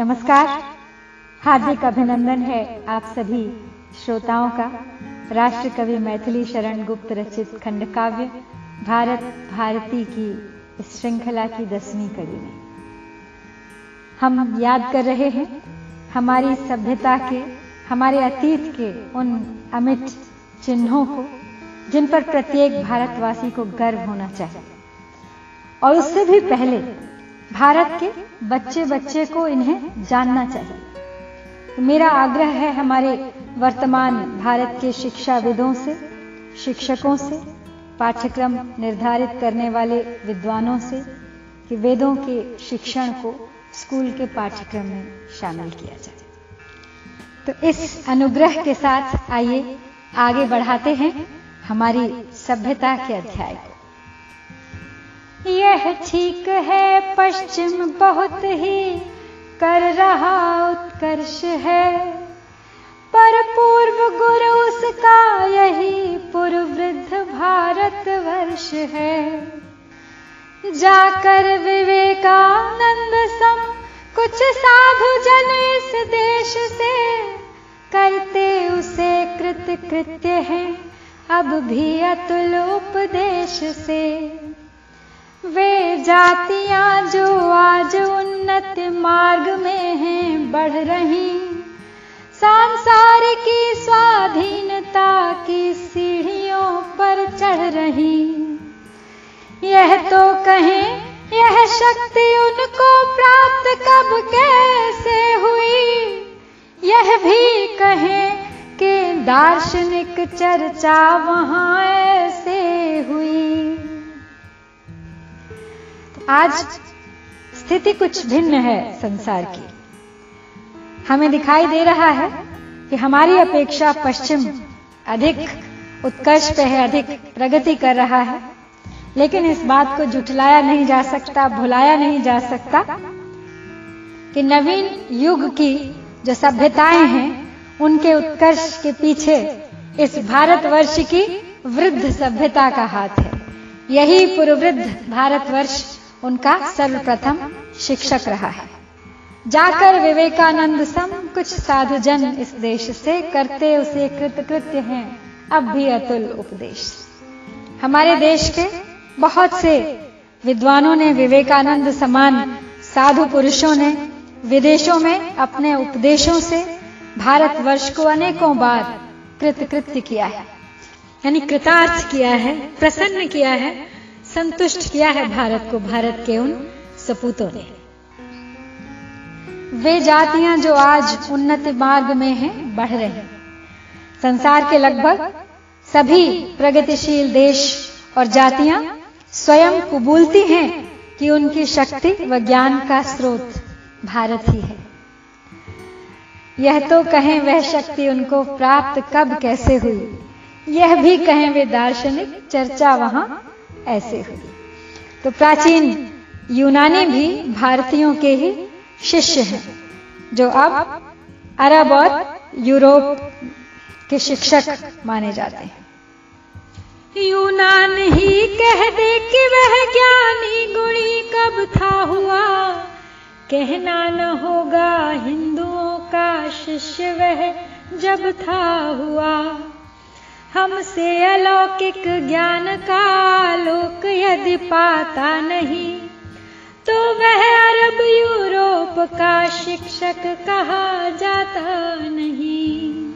नमस्कार। हार्दिक अभिनंदन है आप सभी श्रोताओं का। राष्ट्र कवि मैथिली शरण गुप्त रचित खंड काव्य भारत भारती की इस श्रृंखला की दसवीं कड़ी में। हम याद कर रहे हैं हमारी सभ्यता के, हमारे अतीत के उन अमिट चिन्हों को, जिन पर प्रत्येक भारतवासी को गर्व होना चाहिए। और उससे भी पहले भारत के बच्चे बच्चे को इन्हें जानना चाहिए। मेरा आग्रह है हमारे वर्तमान भारत के शिक्षाविदों से, शिक्षकों से, पाठ्यक्रम निर्धारित करने वाले विद्वानों से कि वेदों के शिक्षण को स्कूल के पाठ्यक्रम में शामिल किया जाए। तो इस अनुग्रह के साथ आइए, आगे बढ़ाते हैं हमारी सभ्यता के अध्याय को। यह ठीक है, पश्चिम बहुत ही कर रहा उत्कर्ष है। पर पूर्व गुरु उसका यही पूर्ववृद्ध भारत वर्ष है। जाकर विवेकानंद सम कुछ साधु जन इस देश से करते उसे कृत कृत्य है, अब भी अतुल उपदेश से। वे जातियाँ जो आज उन्नत मार्ग में हैं, बढ़ रही। संसार सांसारिकी स्वाधीनता की सीढ़ियों पर चढ़ रही। यह तो कहें, यह शक्ति उनको प्राप्त कब कैसे हुई? यह भी कहें कि दार्शनिक चर्चा वहाँ ऐसे हुई। आज स्थिति कुछ भिन्न है संसार की। हमें दिखाई दे रहा है कि हमारी अपेक्षा पश्चिम अधिक उत्कर्ष पे है, अधिक प्रगति कर रहा है। लेकिन इस बात को जुटलाया नहीं जा सकता, भुलाया नहीं जा सकता कि नवीन युग की जो सभ्यताएँ हैं, उनके उत्कर्ष के पीछे इस भारतवर्ष की वृद्ध सभ्यता का हाथ है। यही पूर्ववृद्ध भारतवर्ष उनका सर्वप्रथम शिक्षक रहा है। जाकर विवेकानंद सम कुछ साधुजन इस देश से करते उसे कृतकृत्य हैं। अब भी अतुल उपदेश। हमारे देश के बहुत से विद्वानों ने विवेकानंद समान साधु पुरुषों ने विदेशों में अपने उपदेशों से भारतवर्ष को अनेकों बार कृतकृत्य किया है। यानी कृतार्थ किया है, प्रसन्न किया है। संतुष्ट किया है भारत को, भारत के उन सपूतों ने। वे जातियाँ जो आज उन्नति मार्ग में हैं, बढ़ रहे हैं। संसार के लगभग सभी प्रगतिशील देश और जातियाँ स्वयं कुबूलती हैं कि उनकी शक्ति व ज्ञान का स्रोत भारत ही है। यह तो कहें वह शक्ति उनको प्राप्त कब कैसे हुई, यह भी कहें वे दार्शनिक चर्चा वहाँ ऐसे। हुई तो प्राचीन यूनानी भी भारतीयों के ही शिष्य हैं, जो अब अरब और यूरोप के शिक्षक माने जाते हैं। यूनान ही कह दे कि वह ज्ञानी गुणी कब था हुआ। कहना न होगा हिंदुओं का शिष्य वह जब था हुआ। हमसे अलौकिक ज्ञान का लोक यदि पाता नहीं तो वह अरब यूरोप का शिक्षक कहा जाता नहीं।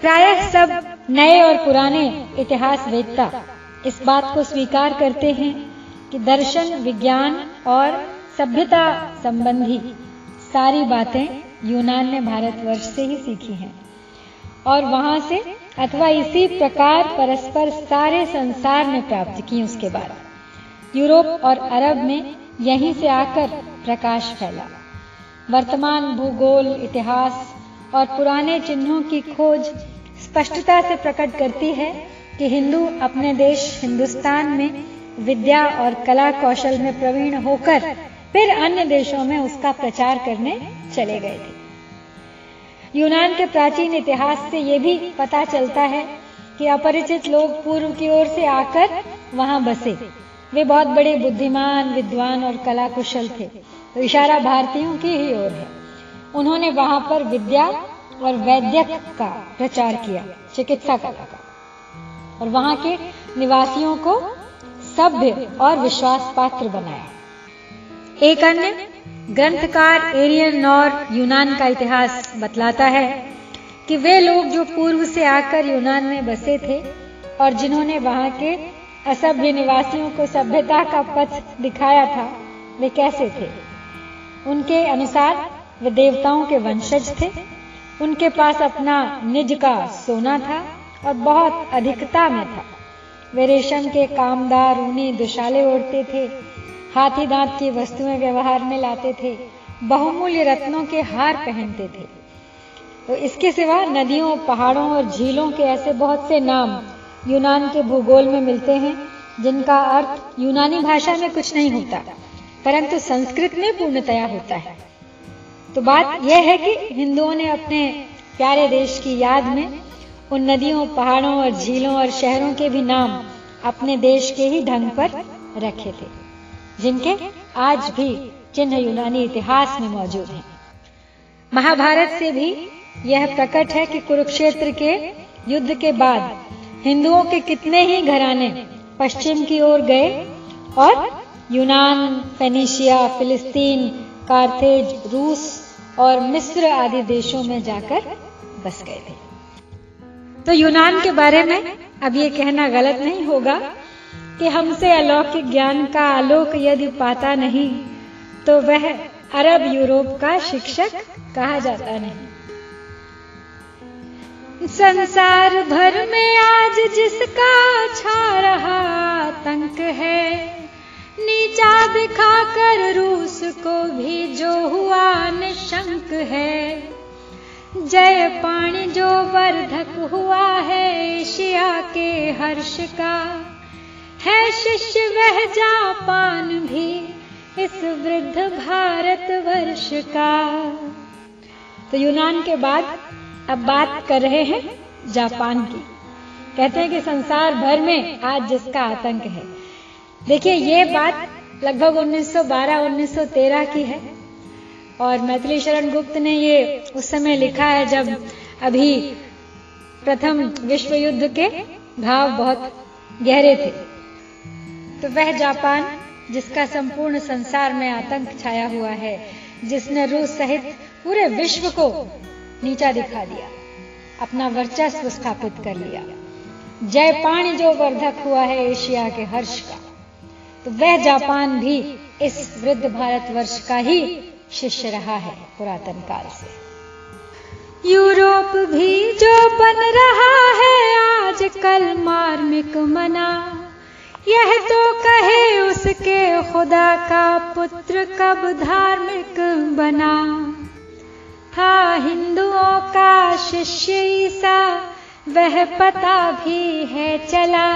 प्रायः सब नए और पुराने इतिहास वेदता इस बात को स्वीकार करते हैं कि दर्शन, विज्ञान और सभ्यता संबंधी सारी बातें यूनान ने भारतवर्ष से ही सीखी हैं और वहाँ से अथवा इसी प्रकार परस्पर सारे संसार में प्राप्त की उसके बाद। यूरोप और अरब में यहीं से आकर प्रकाश फैला। वर्तमान भूगोल, इतिहास और पुराने चिन्हों की खोज स्पष्टता से प्रकट करती है कि हिंदू अपने देश हिंदुस्तान में विद्या और कला कौशल में प्रवीण होकर फिर अन्य देशों में उसका प्रचार करने चले गए थे। यूनान के प्राचीन इतिहास से ये भी पता चलता है कि अपरिचित लोग पूर्व की ओर से आकर वहाँ बसे। वे बहुत बड़े बुद्धिमान, विद्वान और कला कुशल थे। तो इशारा भारतीयों की ही ओर है। उन्होंने वहाँ पर विद्या और वैद्यक का प्रचार किया, चिकित्सा कला का। और वहाँ के निवासियों को सभ्य और विश्वास पात्र बनाया। एक अन्य ग्रंथकार एरियन और यूनान का इतिहास बतलाता है कि वे लोग जो पूर्व से आकर यूनान में बसे थे और जिन्होंने वहाँ के असभ्य निवासियों को सभ्यता का पथ दिखाया था, वे कैसे थे? उनके अनुसार, वे देवताओं के वंशज थे। उनके पास अपना निज का सोना था और बहुत अधिकता में था। वे रेशम के कामदार, ऊनी, दुशाले ओढ़ते थे। हाथी दांत की वस्तुएँ व्यवहार में लाते थे, बहुमूल्य रत्नों के हार पहनते थे। तो इसके सिवा नदियों, पहाड़ों और झीलों के ऐसे बहुत से नाम यूनान के भूगोल में मिलते हैं, जिनका अर्थ यूनानी भाषा में कुछ नहीं होता, परंतु संस्कृत में पूर्णतया होता है। तो बात यह है कि हिंदुओं ने अपने प्यारे देश की याद में उन नदियों, पहाड़ों और झीलों और शहरों के भी नाम अपने देश के ही ढंग पर रखे थे। जिनके आज भी चिन्ह यूनानी इतिहास में मौजूद हैं। महाभारत से भी यह प्रकट है कि कुरुक्षेत्र के युद्ध के बाद हिंदुओं के कितने ही घराने पश्चिम की ओर गए और यूनान फेनिशिया फिलिस्तीन कार्थेज रूस और मिस्र आदि देशों में जाकर बस गए थे। तो यूनान के बारे में अब ये कहना गलत नहीं होगा कि हमसे अलौकिक ज्ञान का आलोक यदि पाता नहीं तो वह अरब यूरोप का शिक्षक कहा जाता नहीं। संसार भर में आज जिसका छा रहा आतंक है, नीचा दिखाकर रूस को भी जो हुआ निशंक है। जय पाणी जो वर्धक हुआ है एशिया के हर्ष का है शिष्य वह जापान भी इस वृद्ध भारत वर्ष का। तो यूनान के बाद अब बात कर रहे हैं जापान की। कहते हैं कि संसार भर में आज जिसका आतंक है। देखिए, ये बात लगभग 1912-1913 की है। और मैथिली शरण गुप्त ने ये उस समय लिखा है जब अभी प्रथम विश्व युद्ध के भाव बहुत गहरे थे। तो वह जापान, जिसका संपूर्ण संसार में आतंक छाया हुआ है, जिसने रूस सहित पूरे विश्व को नीचा दिखा दिया, अपना वर्चस्व स्थापित कर लिया। जय पाणी जो वर्धक हुआ है एशिया के हर्ष का तो वह जापान भी इस वृद्ध भारतवर्ष का ही शिष्य रहा है पुरातन काल से। यूरोप भी जो बन रहा है आजकल मार्मिक मना यह तो कहे उसके खुदा का पुत्र कब धार्मिक बना। था हिंदुओं का शिष्य ईसा, वह पता भी है चला।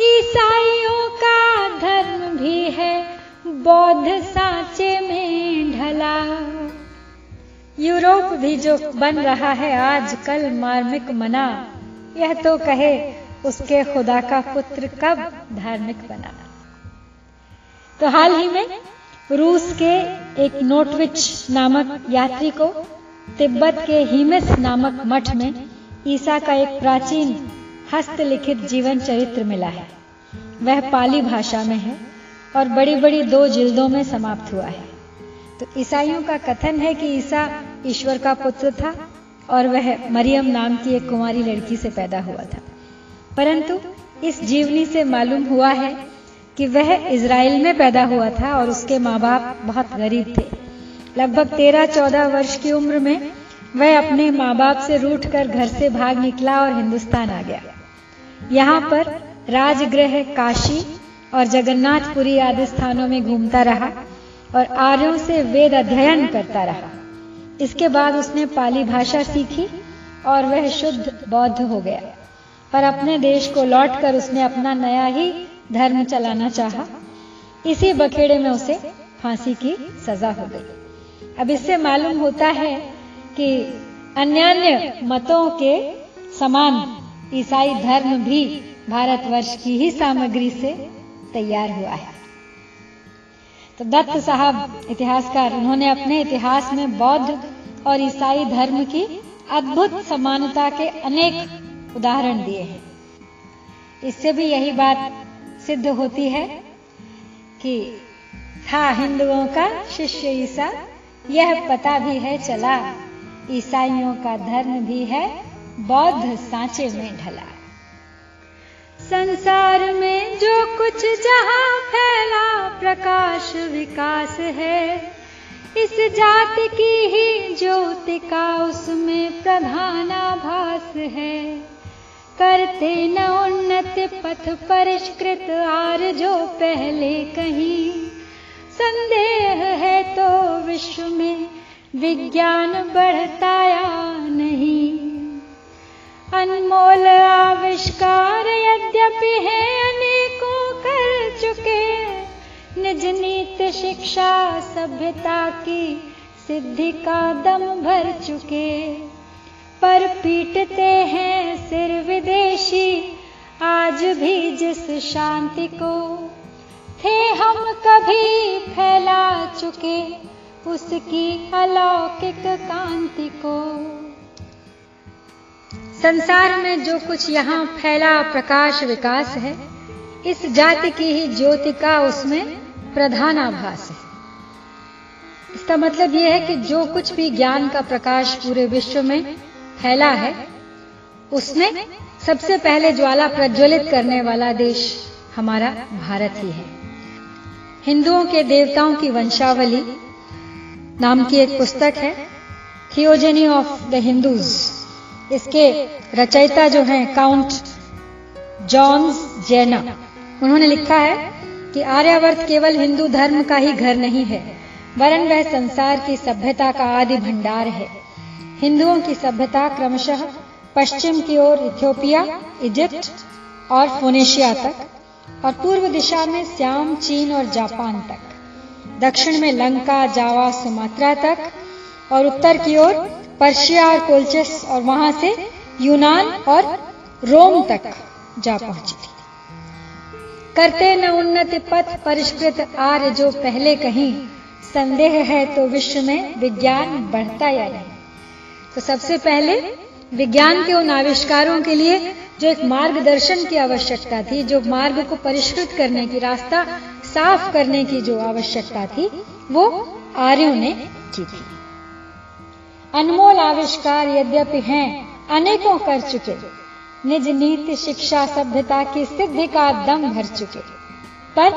ईसाइयों का धर्म भी है बौद्ध सांचे में ढला। यूरोप भी जो बन रहा है आजकल मार्मिक मना, यह तो कहे उसके खुदा का पुत्र कब धार्मिक बना। तो हाल ही में रूस के एक नोटविच नामक यात्री को तिब्बत के हिमिस नामक मठ में ईसा का एक प्राचीन हस्तलिखित जीवन चरित्र मिला है। वह पाली भाषा में है और बड़ी बड़ी दो जिल्दों में समाप्त हुआ है। तो ईसाइयों का कथन है कि ईसा ईश्वर का पुत्र था और वह मरियम नाम की एक कुमारी लड़की से पैदा हुआ था। परंतु इस जीवनी से मालूम हुआ है कि वह इज़राइल में पैदा हुआ था और उसके माँ बाप बहुत गरीब थे। लगभग तेरह चौदह वर्ष की उम्र में वह अपने माँ बाप से रूठ कर घर से भाग निकला और हिंदुस्तान आ गया। यहाँ पर राजगृह काशी और जगन्नाथपुरी आदि स्थानों में घूमता रहा और आर्यों से वेद अध्ययन करता रहा। इसके बाद उसने पाली भाषा सीखी और वह शुद्ध बौद्ध हो गया। पर अपने देश को लौटकर उसने अपना नया ही धर्म चलाना चाहा। इसी बखेड़े में उसे फांसी की सजा हो गई। अब इससे मालूम होता है कि अन्य अन्य मतों के समान ईसाई धर्म भी भारतवर्ष की ही सामग्री से तैयार हुआ है। तो दत्त साहब, इतिहासकार, उन्होंने अपने इतिहास में बौद्ध और ईसाई धर्म की अद्भुत समानता के अनेक उदाहरण दिए हैं। इससे भी यही बात सिद्ध होती है कि था हिंदुओं का शिष्य ईसा, यह पता भी है चला, ईसाइयों का धर्म भी है बौद्ध सांचे में ढला। संसार में जो कुछ जहाँ फैला, प्रकाश विकास है, इस जाति की ही ज्योति का उसमें प्रधान प्रधानाभास है। करते न उन्नत पथ परिष्कृत आर जो पहले कहीं। संदेह है तो विश्व में विज्ञान बढ़ता या नहीं। अनमोल आविष्कार यद्यपि है, अनेकों कर चुके निज नीत शिक्षा सभ्यता की सिद्धि का दम भर चुके पर पीटते हैं सिर विदेशी। आज भी जिस शांति को थे हम कभी फैला चुके, उसकी अलौकिक कांति को। संसार में जो कुछ यहाँ फैला प्रकाश विकास है, इस जाति की ही ज्योति का उसमें प्रधान आभास है। इसका मतलब यह है कि जो कुछ भी ज्ञान का प्रकाश पूरे विश्व में फैला है। उसमें सबसे पहले ज्वाला प्रज्वलित करने वाला देश हमारा भारत ही है। हिंदुओं के देवताओं की वंशावली नाम की एक पुस्तक है थियोजेनी ऑफ़ द हिंदूज इसके रचयिता जो हैं काउंट जॉन्स जैना उन्होंने लिखा है कि आर्यावर्त केवल हिंदू धर्म का ही घर नहीं है, वरन वह संसार की सभ्यता का आदि भंडार है। हिंदुओं की सभ्यता क्रमशः पश्चिम की ओर इथियोपिया, इजिप्ट और फोनेशिया तक और पूर्व दिशा में श्याम, चीन और जापान तक। दक्षिण में लंका, जावा, सुमात्रा तक और उत्तर की ओर पर्शिया और कोल्चस और वहाँ से यूनान और रोम तक जा पहुँची। थी करते न उन्नति पथ परिष्कृत आर्य जो पहले कहीं, संदेह है तो विश्व में विज्ञान बढ़ता या नहीं। तो सबसे पहले विज्ञान के उन आविष्कारों के लिए जो एक मार्गदर्शन की आवश्यकता थी, जो मार्ग को परिष्कृत करने की, रास्ता साफ़ करने की जो आवश्यकता थी, वो आर्यों ने की थी। अनमोल आविष्कार यद्यपि हैं, अनेकों कर चुके। निज नीति, शिक्षा, सभ्यता की सिद्धि का दम भर चुके। पर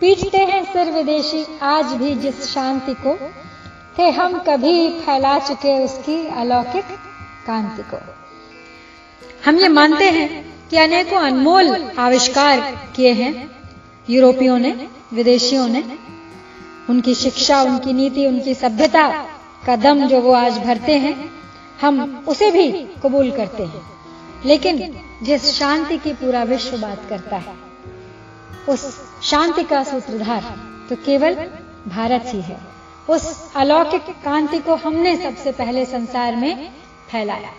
पीटते हैं सिर विदेशी, आज भी जिस शांति को थे, हम कभी फैला चुके उसकी अलौकिक कांति को। हम ये मानते हैं कि अनेकों अनमोल आविष्कार किए हैं। यूरोपियों ने, विदेशियों ने, उनकी शिक्षा, उनकी नीति, उनकी सभ्यता का दम जो वो आज भरते हैं, हम उसे भी कबूल करते हैं। लेकिन जिस शांति की पूरा विश्व बात करता है, उस शांति का सूत्रधार तो केवल भारत ही है। उस अलौकिक कांति को हमने सबसे पहले संसार में फैलाया।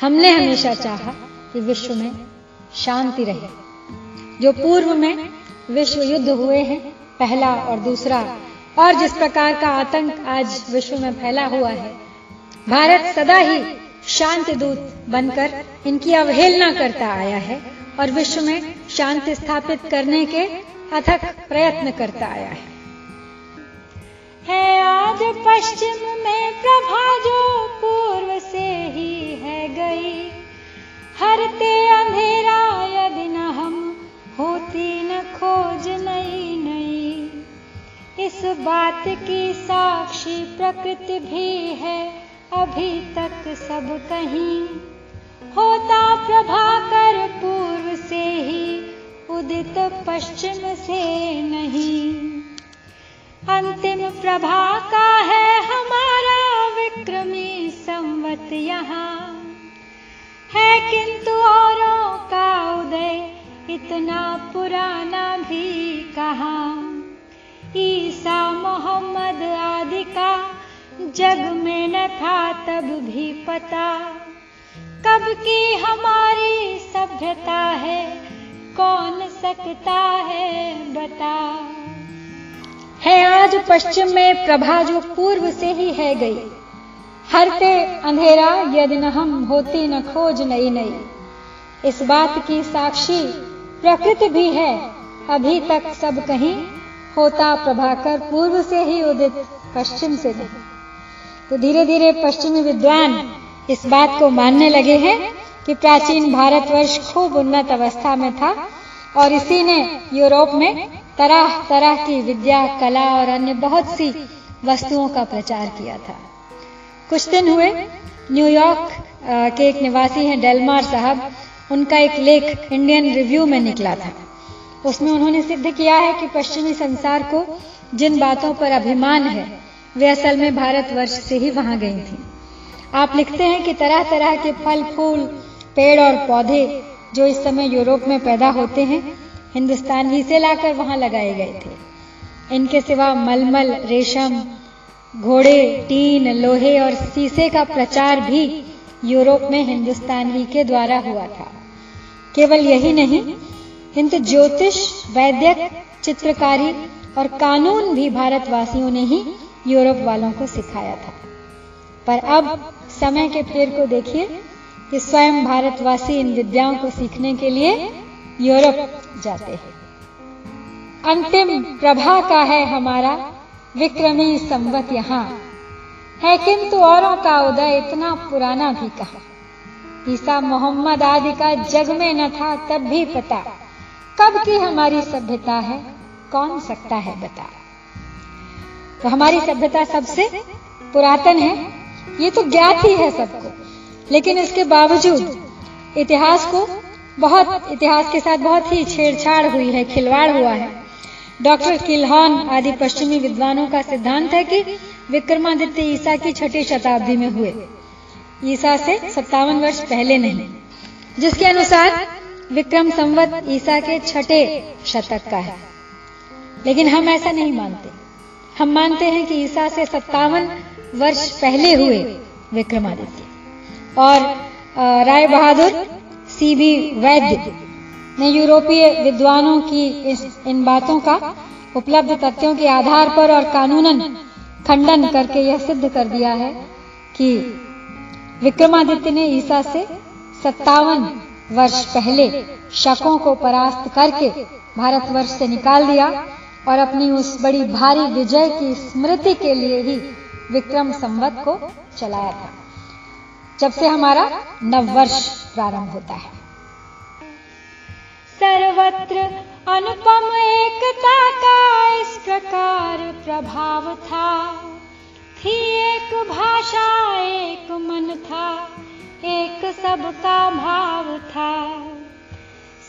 हमने हमेशा चाहा कि विश्व में शांति रहे। जो पूर्व में विश्व युद्ध हुए हैं, पहला और दूसरा, और जिस प्रकार का आतंक आज विश्व में फैला हुआ है, भारत सदा ही शांति दूत बनकर इनकी अवहेलना करता आया है और विश्व में शांति स्थापित करने के अथक प्रयत्न करता आया है। है आज पश्चिम में प्रभा जो पूर्व से ही है गई। हरते अंधेरा यदि न हम, होती न खोज नई नई। इस बात की साक्षी प्रकृति भी है अभी तक सब कहीं। होता प्रभाकर पूर्व से ही, उदित पश्चिम से नहीं। अंतिम प्रभा का है हमारा विक्रमी संवत यहाँ। है किंतु औरों का उदय, इतना पुराना भी कहा। ईसा मोहम्मद आदि का जग में न था तब भी पता। कब की हमारी सभ्यता है, कौन सकता है बता। है आज पश्चिम में प्रभा जो पूर्व से ही है गई। हरते अंधेरा, यदि न हम होती न खोज नई नई। इस बात की साक्षी प्रकृति भी है। अभी तक सब कहीं होता प्रभाकर पूर्व से ही उदित, पश्चिम से नहीं। तो धीरे धीरे पश्चिमी विद्वान इस बात को मानने लगे हैं कि प्राचीन भारतवर्ष खूब उन्नत अवस्था में था और इसी ने यूरोप में तरह तरह की विद्या, कला और अन्य बहुत सी वस्तुओं का प्रचार किया था। कुछ दिन हुए न्यूयॉर्क के एक निवासी हैं डेलमार साहब। उनका एक लेख इंडियन रिव्यू में निकला था। उसमें उन्होंने सिद्ध किया है कि पश्चिमी संसार को जिन बातों पर अभिमान है, वे असल में भारतवर्ष से ही वहाँ गई थी। आप लिखते हैं कि तरह तरह के फल, फूल, पेड़ और पौधे जो इस समय यूरोप में पैदा होते हैं हिंदुस्तान ही से लाकर वहाँ लगाए गए थे। इनके सिवा मलमल, रेशम, घोड़े, टीन, लोहे और शीशे का प्रचार भी यूरोप में हिंदुस्तान ही के द्वारा हुआ था। केवल यही नहीं किंतु ज्योतिष, वैद्यक, चित्रकारी और कानून भी भारतवासियों ने ही यूरोप वालों को सिखाया था। पर अब समय के फेर को देखिए कि स्वयं भारतवासी इन विद्याओं को सीखने के लिए यूरोप जाते हैं। अंतिम प्रभा का है हमारा विक्रमी संवत यहाँ। है किंतु औरों का उदय इतना पुराना भी कहा। ईसा मोहम्मद आदि का जग में न था, तब भी पता। कब की हमारी सभ्यता है, कौन सकता है बता। तो हमारी सभ्यता सबसे पुरातन है, ये तो ज्ञात ही है सबको। लेकिन इसके बावजूद इतिहास को बहुत इतिहास के साथ बहुत ही छेड़छाड़ हुई है, खिलवाड़ हुआ है। डॉक्टर किल्हॉन आदि पश्चिमी विद्वानों का सिद्धांत है कि विक्रमादित्य ईसा की छठी शताब्दी में हुए। ईसा से सत्तावन वर्ष पहले नहीं, जिसके अनुसार विक्रम संवत ईसा के छठे शतक का है। लेकिन हम ऐसा नहीं मानते। हम मानते हैं कि ईसा से सत्तावन वर्ष पहले हुए विक्रमादित्य। और राय बहादुर सी बी वैद्य ने यूरोपीय विद्वानों की इस, इन बातों का उपलब्ध तथ्यों के आधार पर और कानूनन खंडन करके यह सिद्ध कर दिया है कि विक्रमादित्य ने ईसा से सत्तावन वर्ष पहले शकों को परास्त करके भारतवर्ष से निकाल दिया और अपनी उस बड़ी भारी विजय की स्मृति के लिए ही विक्रम संवत को चलाया था। जब से हमारा नववर्ष प्रारंभ होता है। सर्वत्र अनुपम एकता का इस प्रकार प्रभाव था। थी एक भाषा, एक मन था, एक सबका भाव था।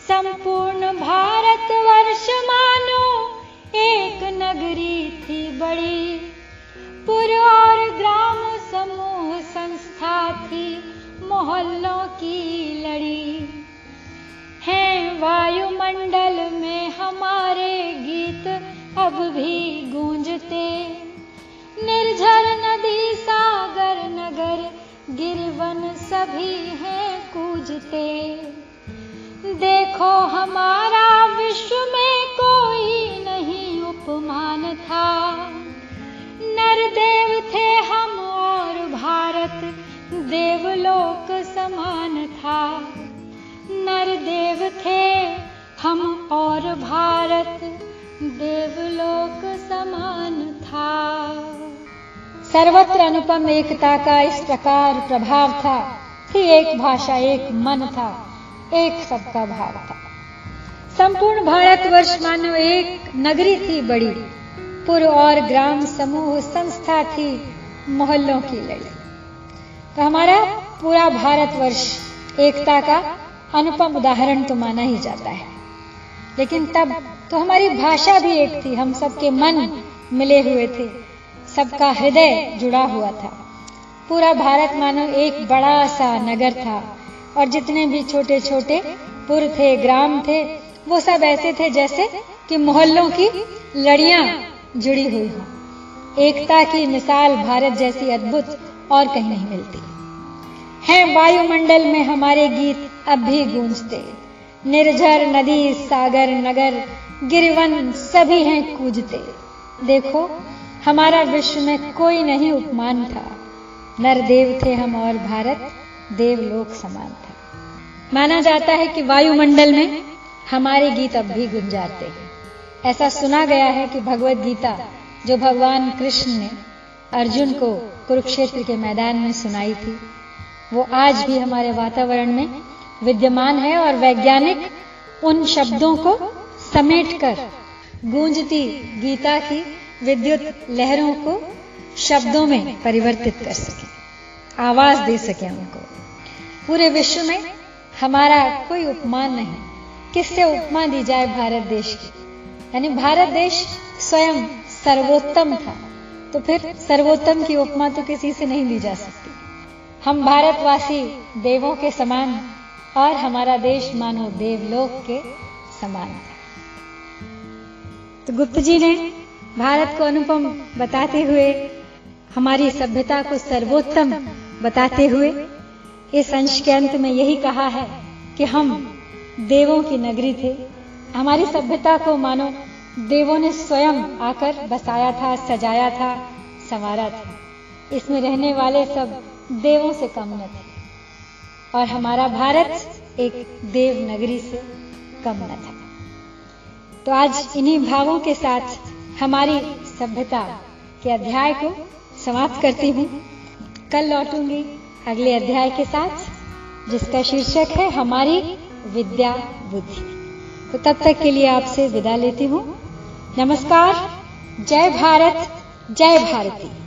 संपूर्ण भारत वर्ष मानो, एक नगरी थी बड़ी। पुर और ग्राम समूह संस्था थी मोहल्लों की लड़ी। हैं वायुमंडल में हमारे गीत अब भी गूंजते। निर्झर नदी, सागर नगर, गिरवन सभी हैं कूजते। देखो हमारा विश्व में कोई नहीं उपमान था। नरदेव थे हम देवलोक समान था। नर देव थे हम और भारत। देवलोक समान था। सर्वत्र अनुपम एकता का इस प्रकार प्रभाव था थी एक भाषा, एक मन था, एक सबका भाव था। संपूर्ण भारतवर्ष मानो एक नगरी थी बड़ी। पुर और ग्राम समूह, संस्था थी, मोहल्लों की लड़ी। तो हमारा पूरा भारतवर्ष एकता का अनुपम उदाहरण तो माना ही जाता है। लेकिन तब तो हमारी भाषा भी एक थी, हम सबके मन मिले हुए थे, सबका हृदय जुड़ा हुआ था। पूरा भारत मानो एक बड़ा सा नगर था और जितने भी छोटे छोटे पुर थे, ग्राम थे, वो सब ऐसे थे जैसे कि मोहल्लों की लड़ियाँ जुड़ी हुई हो। एकता की मिसाल भारत जैसी अद्भुत और कहीं नहीं मिलती। है वायुमंडल में हमारे गीत अब भी गूंजते। निर्झर नदी, सागर, नगर, गिरवन सभी हैं कूजते। देखो, हमारा विश्व में कोई नहीं उपमान था। नर देव थे हम और भारत देवलोक समान था। माना जाता है कि वायुमंडल में हमारे गीत अब भी गुंजाते हैं। ऐसा सुना गया है कि भगवत गीता, जो भगवान कृष्ण ने अर्जुन को कुरुक्षेत्र के मैदान में सुनाई थी। वो आज भी हमारे वातावरण में विद्यमान है और वैज्ञानिक उन शब्दों को समेटकर गूंजती गीता की विद्युत लहरों को शब्दों में परिवर्तित कर सके, आवाज़ दे सके उनको। पूरे विश्व में हमारा कोई उपमान नहीं। किससे उपमा दी जाए भारत देश की? यानी भारत देश स्वयं सर्वोत्तम था। तो फिर सर्वोत्तम की उपमा तो किसी से नहीं दी जा सकती। हम भारतवासी देवों के समान और हमारा देश मानो देवलोक के समान था तो गुप्त जी ने भारत को अनुपम बताते हुए, हमारी सभ्यता को सर्वोत्तम बताते हुए, इस अंश के अंत में यही कहा है कि हम देवों की नगरी थे। हमारी सभ्यता को मानो देवों ने स्वयं आकर बसाया था, सजाया था, संवारा था। इसमें रहने वाले सब देवों से कम न थे। और हमारा भारत एक देव नगरी से कम न था। तो आज इन्हीं भावों के साथ हमारी सभ्यता के अध्याय को समाप्त करती हूँ। कल लौटूँगी अगले अध्याय के साथ, जिसका शीर्षक है हमारी विद्या बुद्धि। तो तब तक के लिए आपसे विदा लेती हूँ। नमस्कार। जय भारत जय भारती।